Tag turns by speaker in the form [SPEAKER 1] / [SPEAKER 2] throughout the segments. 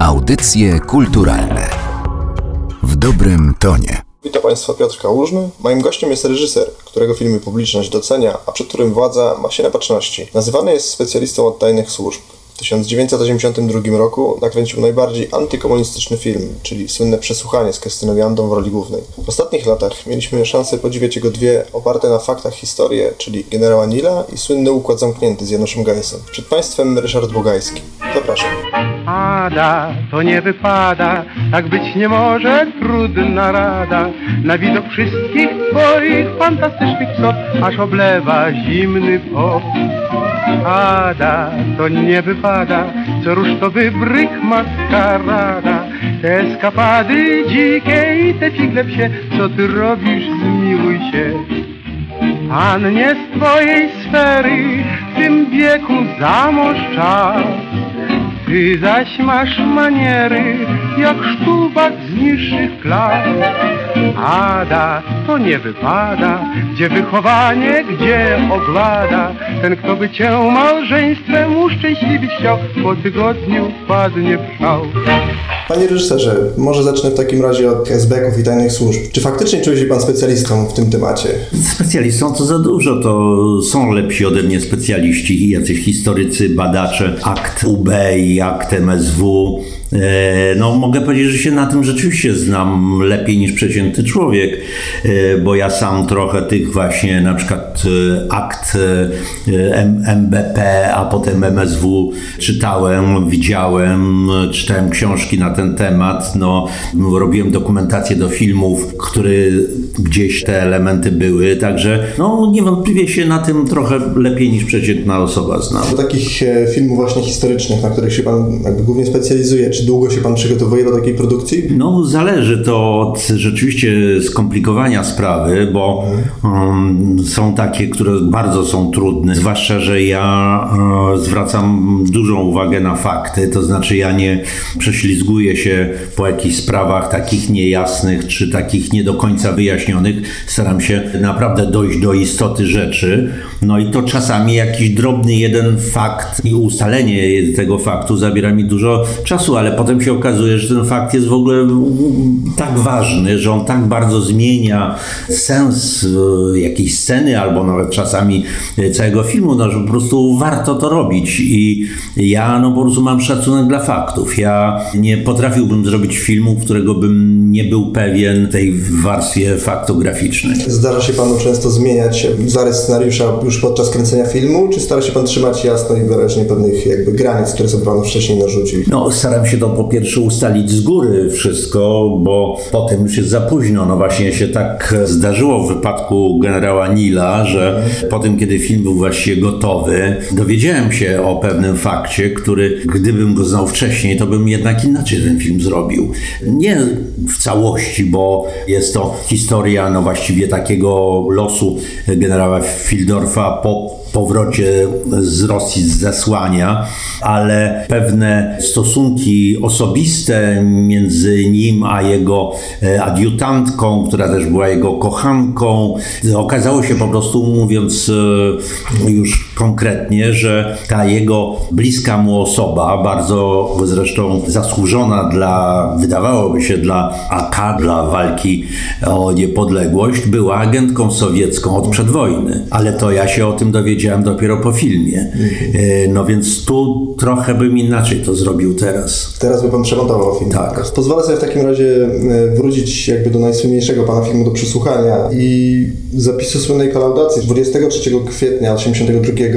[SPEAKER 1] Audycje kulturalne w dobrym tonie.
[SPEAKER 2] Witam Państwa, Piotr Kałużny. Moim gościem jest reżyser, którego filmy publiczność docenia, a przed którym władza ma się na. Nazywany jest specjalistą od tajnych służb. W 1982 roku nakręcił najbardziej antykomunistyczny film, czyli słynne Przesłuchanie z Krystyną Jandą w roli głównej. W ostatnich latach mieliśmy szansę podziwiać jego dwie oparte na faktach historie, czyli Generała Nila i słynny Układ Zamknięty z Januszem Gajsem. Przed Państwem Ryszard Bogajski. Zapraszam.
[SPEAKER 3] Pada, to nie wypada, tak być nie może, trudna rada. Na widok wszystkich twoich fantastycznych cnót, aż oblewa zimny pot. Pada, to nie wypada, co róż to wybryk maskarada. Te eskapady dzikie i te figle psie, co ty robisz, zmiłuj się. Pannie z twojej sfery, w tym wieku zamoż czas. Ty zaś masz maniery, jak sztubak z niższych klas. Ada, to nie wypada, gdzie wychowanie, gdzie ogłada. Ten, kto by cię małżeństwem uszczęśliwić chciał, po tygodniu wpadnie w szał.
[SPEAKER 2] Panie reżyserze, może zacznę w takim razie od SB-ków i tajnych służb. Czy faktycznie czuje się Pan specjalistą w tym temacie?
[SPEAKER 4] Specjalistą to za dużo, to są lepsi ode mnie specjaliści, jacyś historycy, badacze, akt UB i akt MSW. E, No, mogę powiedzieć, że się na tym rzeczywiście znam lepiej niż przeciętny człowiek, e, bo ja sam trochę tych właśnie na przykład e, akt MBP, a potem MSW czytałem, widziałem, czytałem książki na ten temat, no, robiłem dokumentację do filmów, które gdzieś te elementy były, także no, niewątpliwie się na tym trochę lepiej niż przeciętna osoba znam.
[SPEAKER 2] Do takich filmów właśnie historycznych, na których się Pan głównie specjalizuje, czy długo się Pan przygotowuje do takiej produkcji?
[SPEAKER 4] No, zależy to od rzeczywiście skomplikowania sprawy, bo um, są takie, które bardzo są trudne, zwłaszcza, że ja e, zwracam dużą uwagę na fakty, to znaczy ja nie prześlizguję się po jakichś sprawach takich niejasnych, czy takich nie do końca wyjaśnionych. Staram się naprawdę dojść do istoty rzeczy. No i to czasami jakiś drobny jeden fakt i ustalenie tego faktu zabiera mi dużo czasu, ale potem się okazuje, że ten fakt jest w ogóle tak ważny, że on tak bardzo zmienia sens e, jakiejś sceny albo nawet czasami e, całego filmu, no, że po prostu warto to robić i ja no po prostu mam szacunek dla faktów. Ja nie potrafiłbym zrobić filmu, którego bym nie był pewien tej warstwie faktograficznej.
[SPEAKER 2] Zdarza się Panu często zmieniać zarys scenariusza już podczas kręcenia filmu, czy stara się Pan trzymać jasno i wyraźnie pewnych jakby granic, które sobie Pan wcześniej narzucił?
[SPEAKER 4] No, staram się to po pierwsze ustalić z góry wszystko, bo potem już jest za późno. No właśnie się tak zdarzyło w wypadku generała Nila, że po tym, kiedy film był właściwie gotowy, dowiedziałem się o pewnym fakcie, który gdybym go znał wcześniej, to bym jednak inaczej ten film zrobił. Nie w całości, bo jest to historia no właściwie takiego losu generała Fildorfa po powrocie z Rosji z zesłania, ale pewne stosunki osobiste między nim a jego e, adiutantką, która też była jego kochanką, okazało się po prostu, mówiąc e, już konkretnie, że ta jego bliska mu osoba, bardzo zresztą zasłużona dla, wydawałoby się, dla AK, dla walki o niepodległość, była agentką sowiecką od przedwojny. Ale to ja się o tym dowiedziałem dopiero po filmie. E, No więc tu trochę bym inaczej to zrobił teraz.
[SPEAKER 2] Teraz by Pan przemontował film.
[SPEAKER 4] Tak.
[SPEAKER 2] Pozwolę sobie w takim razie e, wrócić jakby do najsłynniejszego Pana filmu do przesłuchania i zapisu słynnej kolaudacji z 23 kwietnia 1982,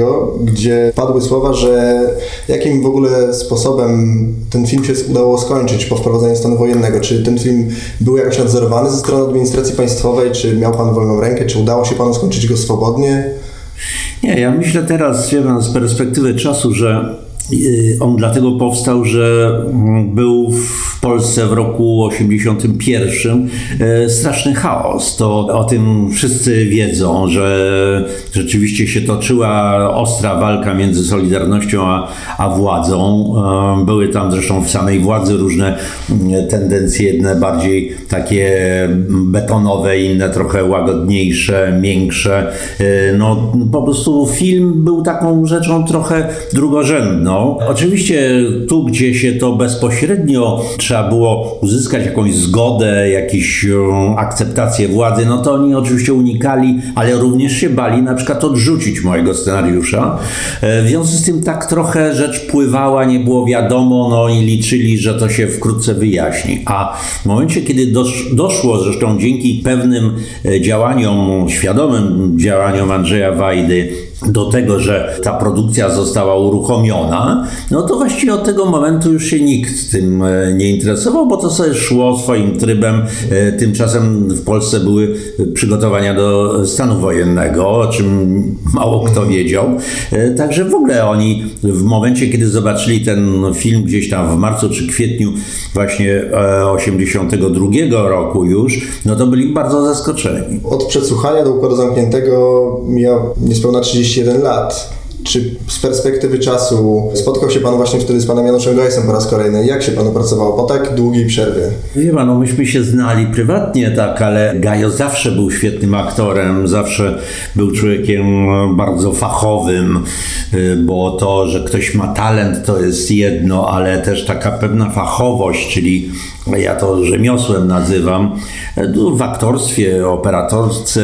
[SPEAKER 2] gdzie padły słowa, że jakim w ogóle sposobem ten film się udało skończyć po wprowadzeniu stanu wojennego. Czy ten film był jakoś nadzorowany ze strony administracji państwowej, czy miał Pan wolną rękę, czy udało się Panu skończyć go swobodnie?
[SPEAKER 4] Nie, ja myślę teraz, z perspektywy czasu, że y, on dlatego powstał, że mm, był w Polsce w roku 81 e, straszny chaos. To o tym wszyscy wiedzą, że rzeczywiście się toczyła ostra walka między Solidarnością a, a władzą. E, były tam zresztą w samej władzy różne mm, tendencje, jedne bardziej takie betonowe, inne trochę łagodniejsze, miększe. E, no po prostu film był taką rzeczą trochę drugorzędną. Oczywiście tu, gdzie się to bezpośrednio trzeba było uzyskać jakąś zgodę, jakąś e, akceptację władzy, no to oni oczywiście unikali, ale również się bali na przykład odrzucić mojego scenariusza. E, w związku z tym tak trochę rzecz pływała, nie było wiadomo, no i liczyli, że to się wkrótce wyjaśni. A w momencie, kiedy dosz, doszło, zresztą dzięki pewnym e, działaniom, świadomym działaniom Andrzeja Wajdy, do tego, że ta produkcja została uruchomiona, no to właściwie od tego momentu już się nikt tym e, nie interesował, bo to sobie szło swoim trybem. E, tymczasem w Polsce były przygotowania do stanu wojennego, o czym mało kto wiedział. E, także w ogóle oni w momencie, kiedy zobaczyli ten film gdzieś tam w marcu czy kwietniu właśnie 82 roku już, no to byli bardzo zaskoczeni.
[SPEAKER 2] Od przesłuchania do układu zamkniętego miał niespełna 30 31 lat. Czy z perspektywy czasu spotkał się Pan właśnie wtedy z Panem Januszem Gajsem po raz kolejny? Jak się Panu pracowało po tak długiej przerwie?
[SPEAKER 4] Wie Pan, no myśmy się znali prywatnie, tak, ale Gajo zawsze był świetnym aktorem, zawsze był człowiekiem bardzo fachowym, y, bo to, że ktoś ma talent to jest jedno, ale też taka pewna fachowość, czyli ja to rzemiosłem nazywam, w aktorstwie, operatorce,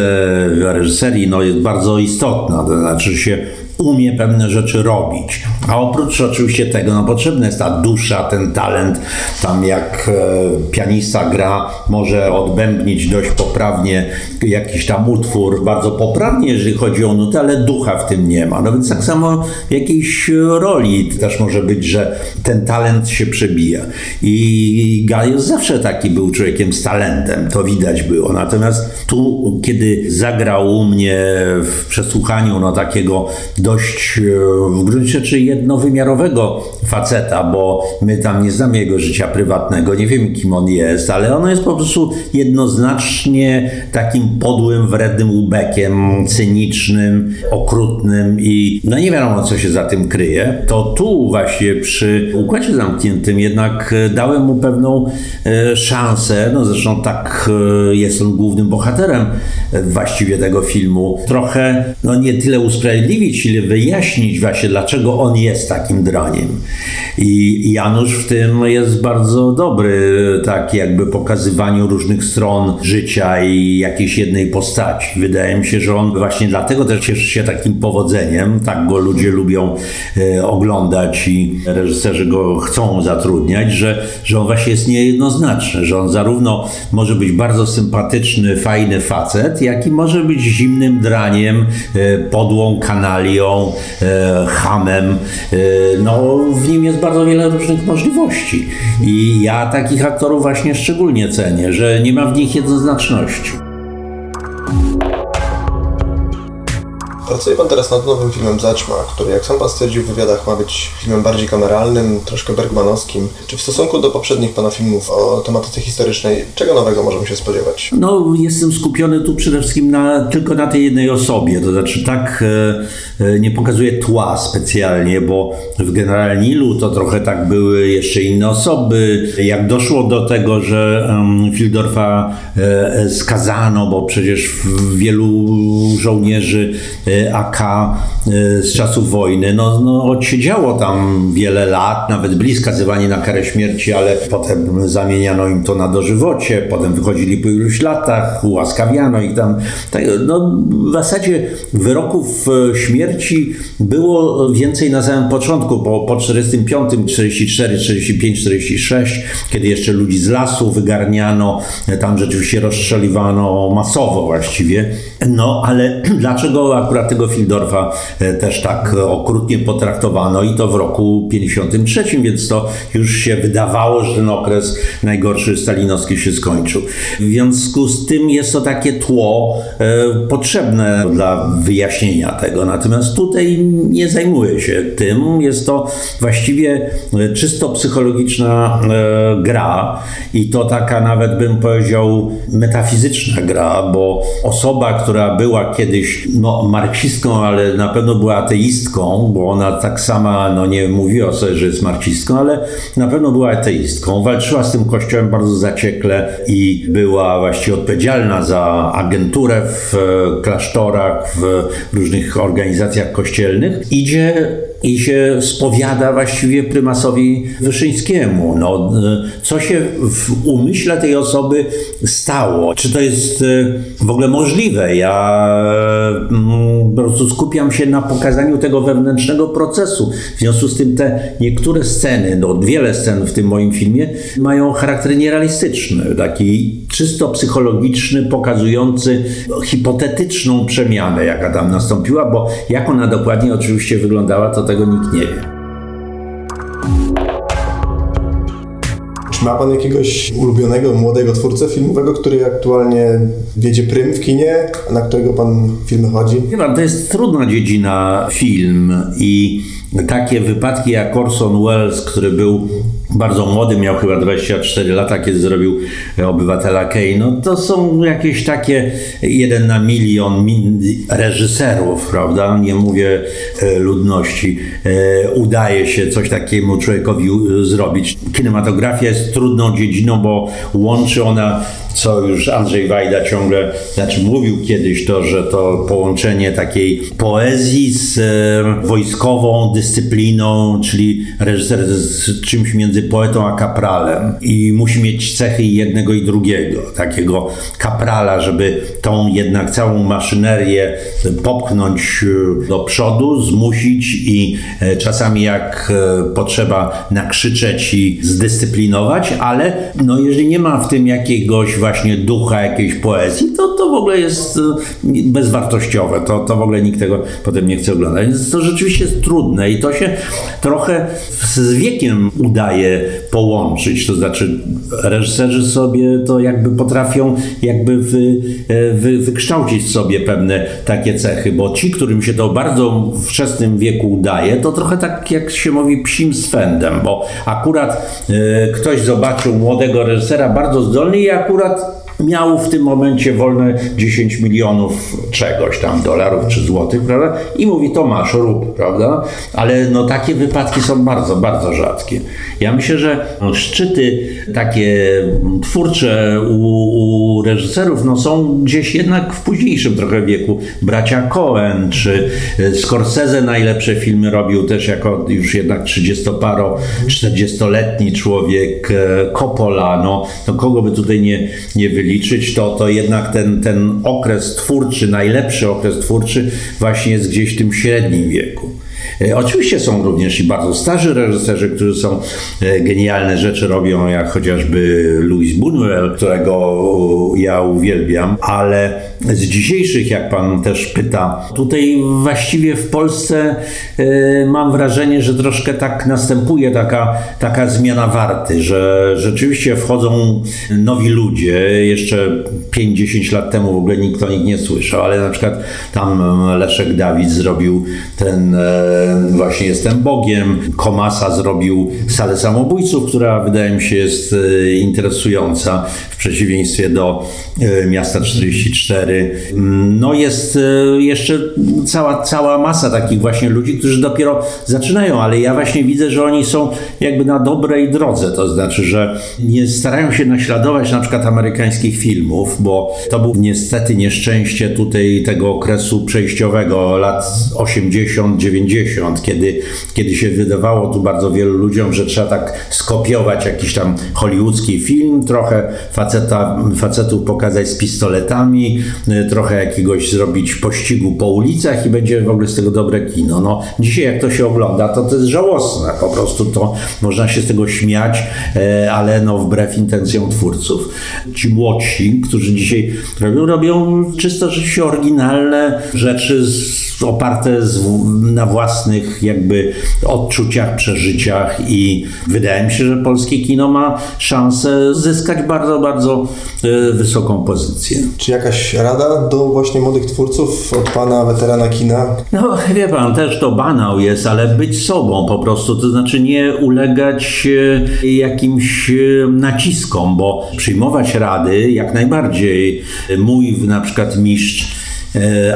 [SPEAKER 4] w reżyserii no jest bardzo istotna, to znaczy się umie pewne rzeczy robić. A oprócz oczywiście tego, no potrzebna jest ta dusza, ten talent, tam jak e, pianista gra, może odbębnić dość poprawnie jakiś tam utwór, bardzo poprawnie, jeżeli chodzi o nutę, ale ducha w tym nie ma. No więc tak samo w jakiejś roli też może być, że ten talent się przebija. I Gajos zawsze taki był człowiekiem z talentem, to widać było. Natomiast tu, kiedy zagrał u mnie w przesłuchaniu no takiego dość e, w gruncie rzeczy jednowymiarowego faceta, bo my tam nie znamy jego życia prywatnego, nie wiemy kim on jest, ale ono jest po prostu jednoznacznie takim podłym, wrednym ubekiem, cynicznym, okrutnym i no nie wiadomo co się za tym kryje. To tu właśnie przy Układzie Zamkniętym jednak e, dałem mu pewną e, szansę, no zresztą tak jest on głównym bohaterem właściwie tego filmu, trochę no nie tyle usprawiedliwić, ile wyjaśnić właśnie, dlaczego on jest takim draniem. I Janusz w tym jest bardzo dobry, tak jakby pokazywaniu różnych stron życia i jakiejś jednej postaci. Wydaje mi się, że on właśnie dlatego też cieszy się takim powodzeniem, tak go ludzie lubią e, oglądać i reżyserzy go chcą zatrudniać, że, że on właśnie jest niejednoznaczny, że on zarówno może być bardzo sympatyczny, fajny facet, jak i może być zimnym draniem, e, podłą kanalią, e, hamem. E, no, w nim jest bardzo wiele różnych możliwości. I ja takich aktorów właśnie szczególnie cenię, że nie ma w nich jednoznaczności.
[SPEAKER 2] Pracuje Pan teraz nad nowym filmem Zaćma, który jak sam Pan stwierdził w wywiadach ma być filmem bardziej kameralnym, troszkę bergmanowskim. Czy w stosunku do poprzednich Pana filmów o tematyce historycznej, czego nowego możemy się spodziewać?
[SPEAKER 4] No, jestem skupiony tu przede wszystkim na, tylko na tej jednej osobie, to znaczy tak e, e nie pokazuję tła specjalnie, bo w General Nilu to trochę tak były jeszcze inne osoby. Jak doszło do tego, że Fildorfa e, skazano, bo przecież wielu żołnierzy AK y, z czasów wojny. No, no, odsiedziało tam wiele lat, nawet byli skazywani na karę śmierci, ale potem zamieniano im to na dożywocie, potem wychodzili po iluś latach, ułaskawiano ich tam. Tak, no, w zasadzie wyroków e, śmierci było więcej na samym początku, bo po 45, 44, 45, 46, kiedy jeszcze ludzi z lasu wygarniano, tam rzeczywiście rozstrzeliwano masowo właściwie. No, ale dlaczego akurat Wartego Fildorfa e, też tak okrutnie potraktowano i to w roku 53, więc to już się wydawało, że ten okres najgorszy stalinowski się skończył. W związku z tym jest to takie tło e, potrzebne dla wyjaśnienia tego. Natomiast tutaj nie zajmuję się tym. Jest to właściwie czysto psychologiczna e, gra i to taka nawet bym powiedział metafizyczna gra, bo osoba, która była kiedyś no, marksistką, ale na pewno była ateistką, bo ona tak sama no, nie mówiła sobie, że jest marksistką, ale na pewno była ateistką. Walczyła z tym kościołem bardzo zaciekle i była właściwie odpowiedzialna za agenturę w e, klasztorach, w różnych organizacjach kościelnych. Idzie i się spowiada właściwie prymasowi Wyszyńskiemu. No, co się w umyśle tej osoby stało? Czy to jest e, w ogóle możliwe? Ja mm, po prostu skupiam się na pokazaniu tego wewnętrznego procesu. W związku z tym te niektóre sceny, no wiele scen w tym moim filmie mają charakter nierealistyczny, taki czysto psychologiczny, pokazujący hipotetyczną przemianę, jaka tam nastąpiła, bo jak ona dokładnie oczywiście wyglądała, to tego nikt nie wie.
[SPEAKER 2] Czy ma Pan jakiegoś ulubionego młodego twórcę filmowego, który aktualnie wiedzie prym w kinie, na którego Pan filmy chodzi?
[SPEAKER 4] Chyba to jest trudna dziedzina film i takie wypadki jak Orson Welles, który był bardzo młody, miał chyba 24 lata, kiedy zrobił Obywatela Kane, no to są jakieś takie jeden na milion reżyserów, prawda? Nie mówię e, ludności. E, udaje się coś takiemu człowiekowi zrobić. Kinematografia jest trudną dziedziną, bo łączy ona co już Andrzej Wajda ciągle, znaczy mówił kiedyś to, że to połączenie takiej poezji z e, wojskową dyscypliną, czyli reżyser z czymś między poetą a kapralem. I musi mieć cechy jednego i drugiego, takiego kaprala, żeby tą jednak całą maszynerię popchnąć e, do przodu, zmusić i e, czasami jak potrzeba nakrzyczeć i zdyscyplinować, ale no jeżeli nie ma w tym jakiegoś właśnie ducha jakiejś poezji, to to w ogóle jest e, bezwartościowe. To, to w ogóle nikt tego potem nie chce oglądać. Więc to rzeczywiście jest trudne i to się trochę z wiekiem udaje połączyć. To znaczy reżyserzy sobie to jakby potrafią jakby wy, e, wy, wykształcić sobie pewne takie cechy, bo ci, którym się to bardzo wczesnym wieku udaje, to trochę tak jak się mówi psim swędem, bo akurat e, ktoś zobaczył młodego reżysera bardzo zdolny i akurat miał w tym momencie wolne 10 milionów czegoś tam, dolarów czy złotych, prawda? I mówi, to masz, rób, prawda? Ale no takie wypadki są bardzo, bardzo rzadkie. Ja myślę, że szczyty takie twórcze u, u reżyserów no są gdzieś jednak w późniejszym trochę wieku. Bracia Cohen czy Scorsese najlepsze filmy robił też jako już jednak 30-paro, 40-letni człowiek, e, Coppola, no, no kogo by tutaj nie, nie wyliczyć liczyć, to, to jednak ten, ten okres twórczy, najlepszy okres twórczy właśnie jest gdzieś w tym średnim wieku. E, oczywiście są również i bardzo starzy reżyserzy, którzy są e, genialne rzeczy robią, jak chociażby Louis Buñuel, którego ja uwielbiam, ale z dzisiejszych, jak pan też pyta, tutaj właściwie w Polsce e, mam wrażenie, że troszkę tak następuje taka, taka zmiana warty, że rzeczywiście wchodzą nowi ludzie. Jeszcze 5-10 lat temu w ogóle nikt o nich nie słyszał, ale na przykład tam Leszek Dawid zrobił ten właśnie Jestem Bogiem. Komasa zrobił Salę Samobójców, która wydaje mi się jest e, interesująca w przeciwieństwie do Miasta 44. No jest e, jeszcze cała, cała masa takich właśnie ludzi, którzy dopiero zaczynają, ale ja właśnie widzę, że oni są jakby na dobrej drodze, to znaczy, że nie starają się naśladować na przykład amerykańskich filmów, bo to był niestety nieszczęście tutaj tego okresu przejściowego lat 80-90, 80., kiedy, kiedy się wydawało tu bardzo wielu ludziom, że trzeba tak skopiować jakiś tam hollywoodzki film, trochę faceta, facetów pokazać z pistoletami, trochę jakiegoś zrobić pościgu po ulicach i będzie w ogóle z tego dobre kino. No, dzisiaj jak to się ogląda, to to jest żałosne. Po prostu to można się z tego śmiać, e, ale no wbrew intencjom twórców. Ci młodsi, którzy dzisiaj robią, robią czysto rzeczywiście oryginalne rzeczy z, oparte z, na własnych jakby odczuciach, przeżyciach i wydaje mi się, że polskie kino ma szansę zyskać bardzo, bardzo e, wysoką pozycję.
[SPEAKER 2] Czy jakaś rada do właśnie młodych twórców od pana weterana kina?
[SPEAKER 4] No, wie pan, też to banał jest, ale być sobą po prostu, to znaczy nie ulegać e, jakimś e, naciskom, bo przyjmować rady jak najbardziej. Mój na przykład mistrz e,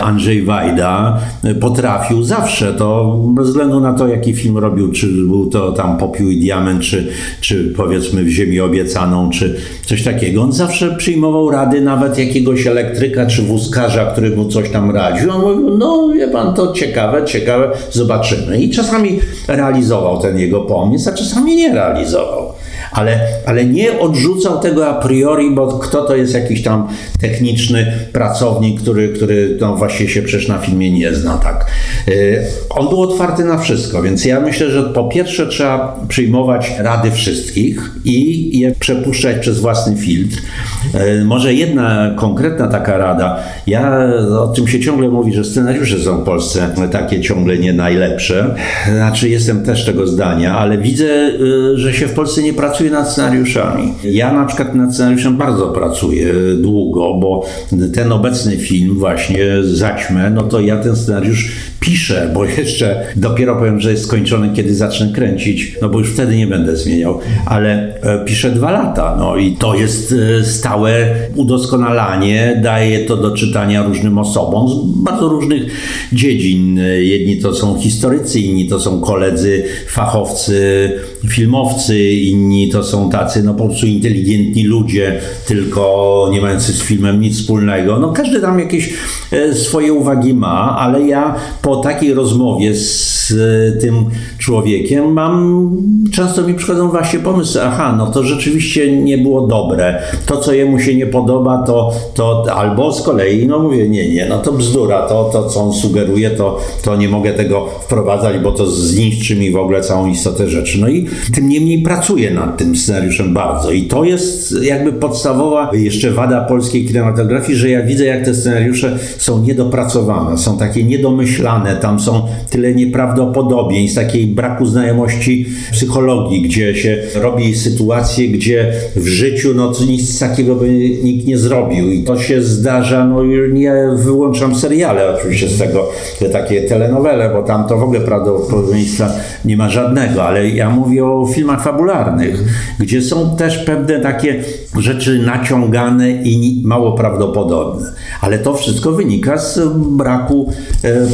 [SPEAKER 4] Andrzej Wajda potrafił zawsze to, bez względu na to, jaki film robił, czy był to tam Popiół i Diament, czy, czy powiedzmy w Ziemi Obiecaną, czy coś takiego. On zawsze przyjmował rady nawet jakiegoś elektryka, czy wózkarza, który mu coś tam radził. On mówił, no wie pan, to ciekawe, ciekawe, zobaczymy. I czasami realizował ten jego pomysł, a czasami nie realizował ale, ale nie odrzucał tego a priori, bo kto to jest jakiś tam techniczny pracownik, który, który no właśnie się przecież na filmie nie zna, tak. Y, on był otwarty na wszystko, więc ja myślę, że po pierwsze trzeba przyjmować rady wszystkich i je przepuszczać przez własny filtr. Y, może jedna konkretna taka rada. Ja o tym się ciągle mówi, że scenariusze są w Polsce takie ciągle nie najlepsze. Znaczy jestem też tego zdania, ale widzę, y, że się w Polsce nie pracuje nad scenariuszami. Ja na przykład nad scenariuszem bardzo pracuję długo, bo ten obecny film właśnie Zaćmę, no to ja ten scenariusz piszę, bo jeszcze dopiero powiem, że jest skończony, kiedy zacznę kręcić, no bo już wtedy nie będę zmieniał, ale e, piszę dwa lata, no i to jest e, stałe udoskonalanie, daje to do czytania różnym osobom z bardzo różnych dziedzin. Jedni to są historycy, inni to są koledzy, fachowcy, filmowcy, inni to są tacy, no po prostu inteligentni ludzie, tylko nie mający z filmem nic wspólnego. No każdy tam jakieś e, swoje uwagi ma, ale ja po takiej rozmowie z e, tym człowiekiem mam, często mi przychodzą właśnie pomysły, aha, no to rzeczywiście nie było dobre. To, co jemu się nie podoba, to, to albo z kolei, no mówię, nie, nie, no to bzdura, to, to co on sugeruje, to, to nie mogę tego wprowadzać, bo to zniszczy mi w ogóle całą istotę rzeczy. No i tym niemniej pracuję nad tym scenariuszem bardzo i to jest jakby podstawowa jeszcze wada polskiej kinematografii, że ja widzę, jak te scenariusze są niedopracowane, są takie niedomyślane, tam są tyle nieprawdopodobieństw, takiej braku znajomości psychologii, gdzie się robi sytuacje, gdzie w życiu no nic takiego by nikt nie zrobił. I to się zdarza, no ja wyłączam seriale oczywiście z tego, te takie telenowele, bo tam to w ogóle prawdopodobieństwa nie ma żadnego, ale ja mówię o filmach fabularnych, gdzie są też pewne takie rzeczy naciągane i mało prawdopodobne. Ale to wszystko wynika z braku e,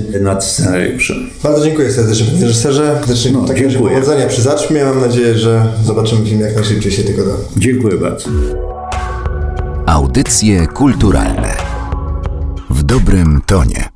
[SPEAKER 4] pracy nad scenariuszem.
[SPEAKER 2] Bardzo dziękuję serdecznie panie reżyserze. Serdecznie
[SPEAKER 4] No, dziękuję.
[SPEAKER 2] powodzenia przy zaćmie. Mam nadzieję, że zobaczymy film jak najszybciej się tego da.
[SPEAKER 4] Dziękuję bardzo.
[SPEAKER 1] Audycje kulturalne w dobrym tonie.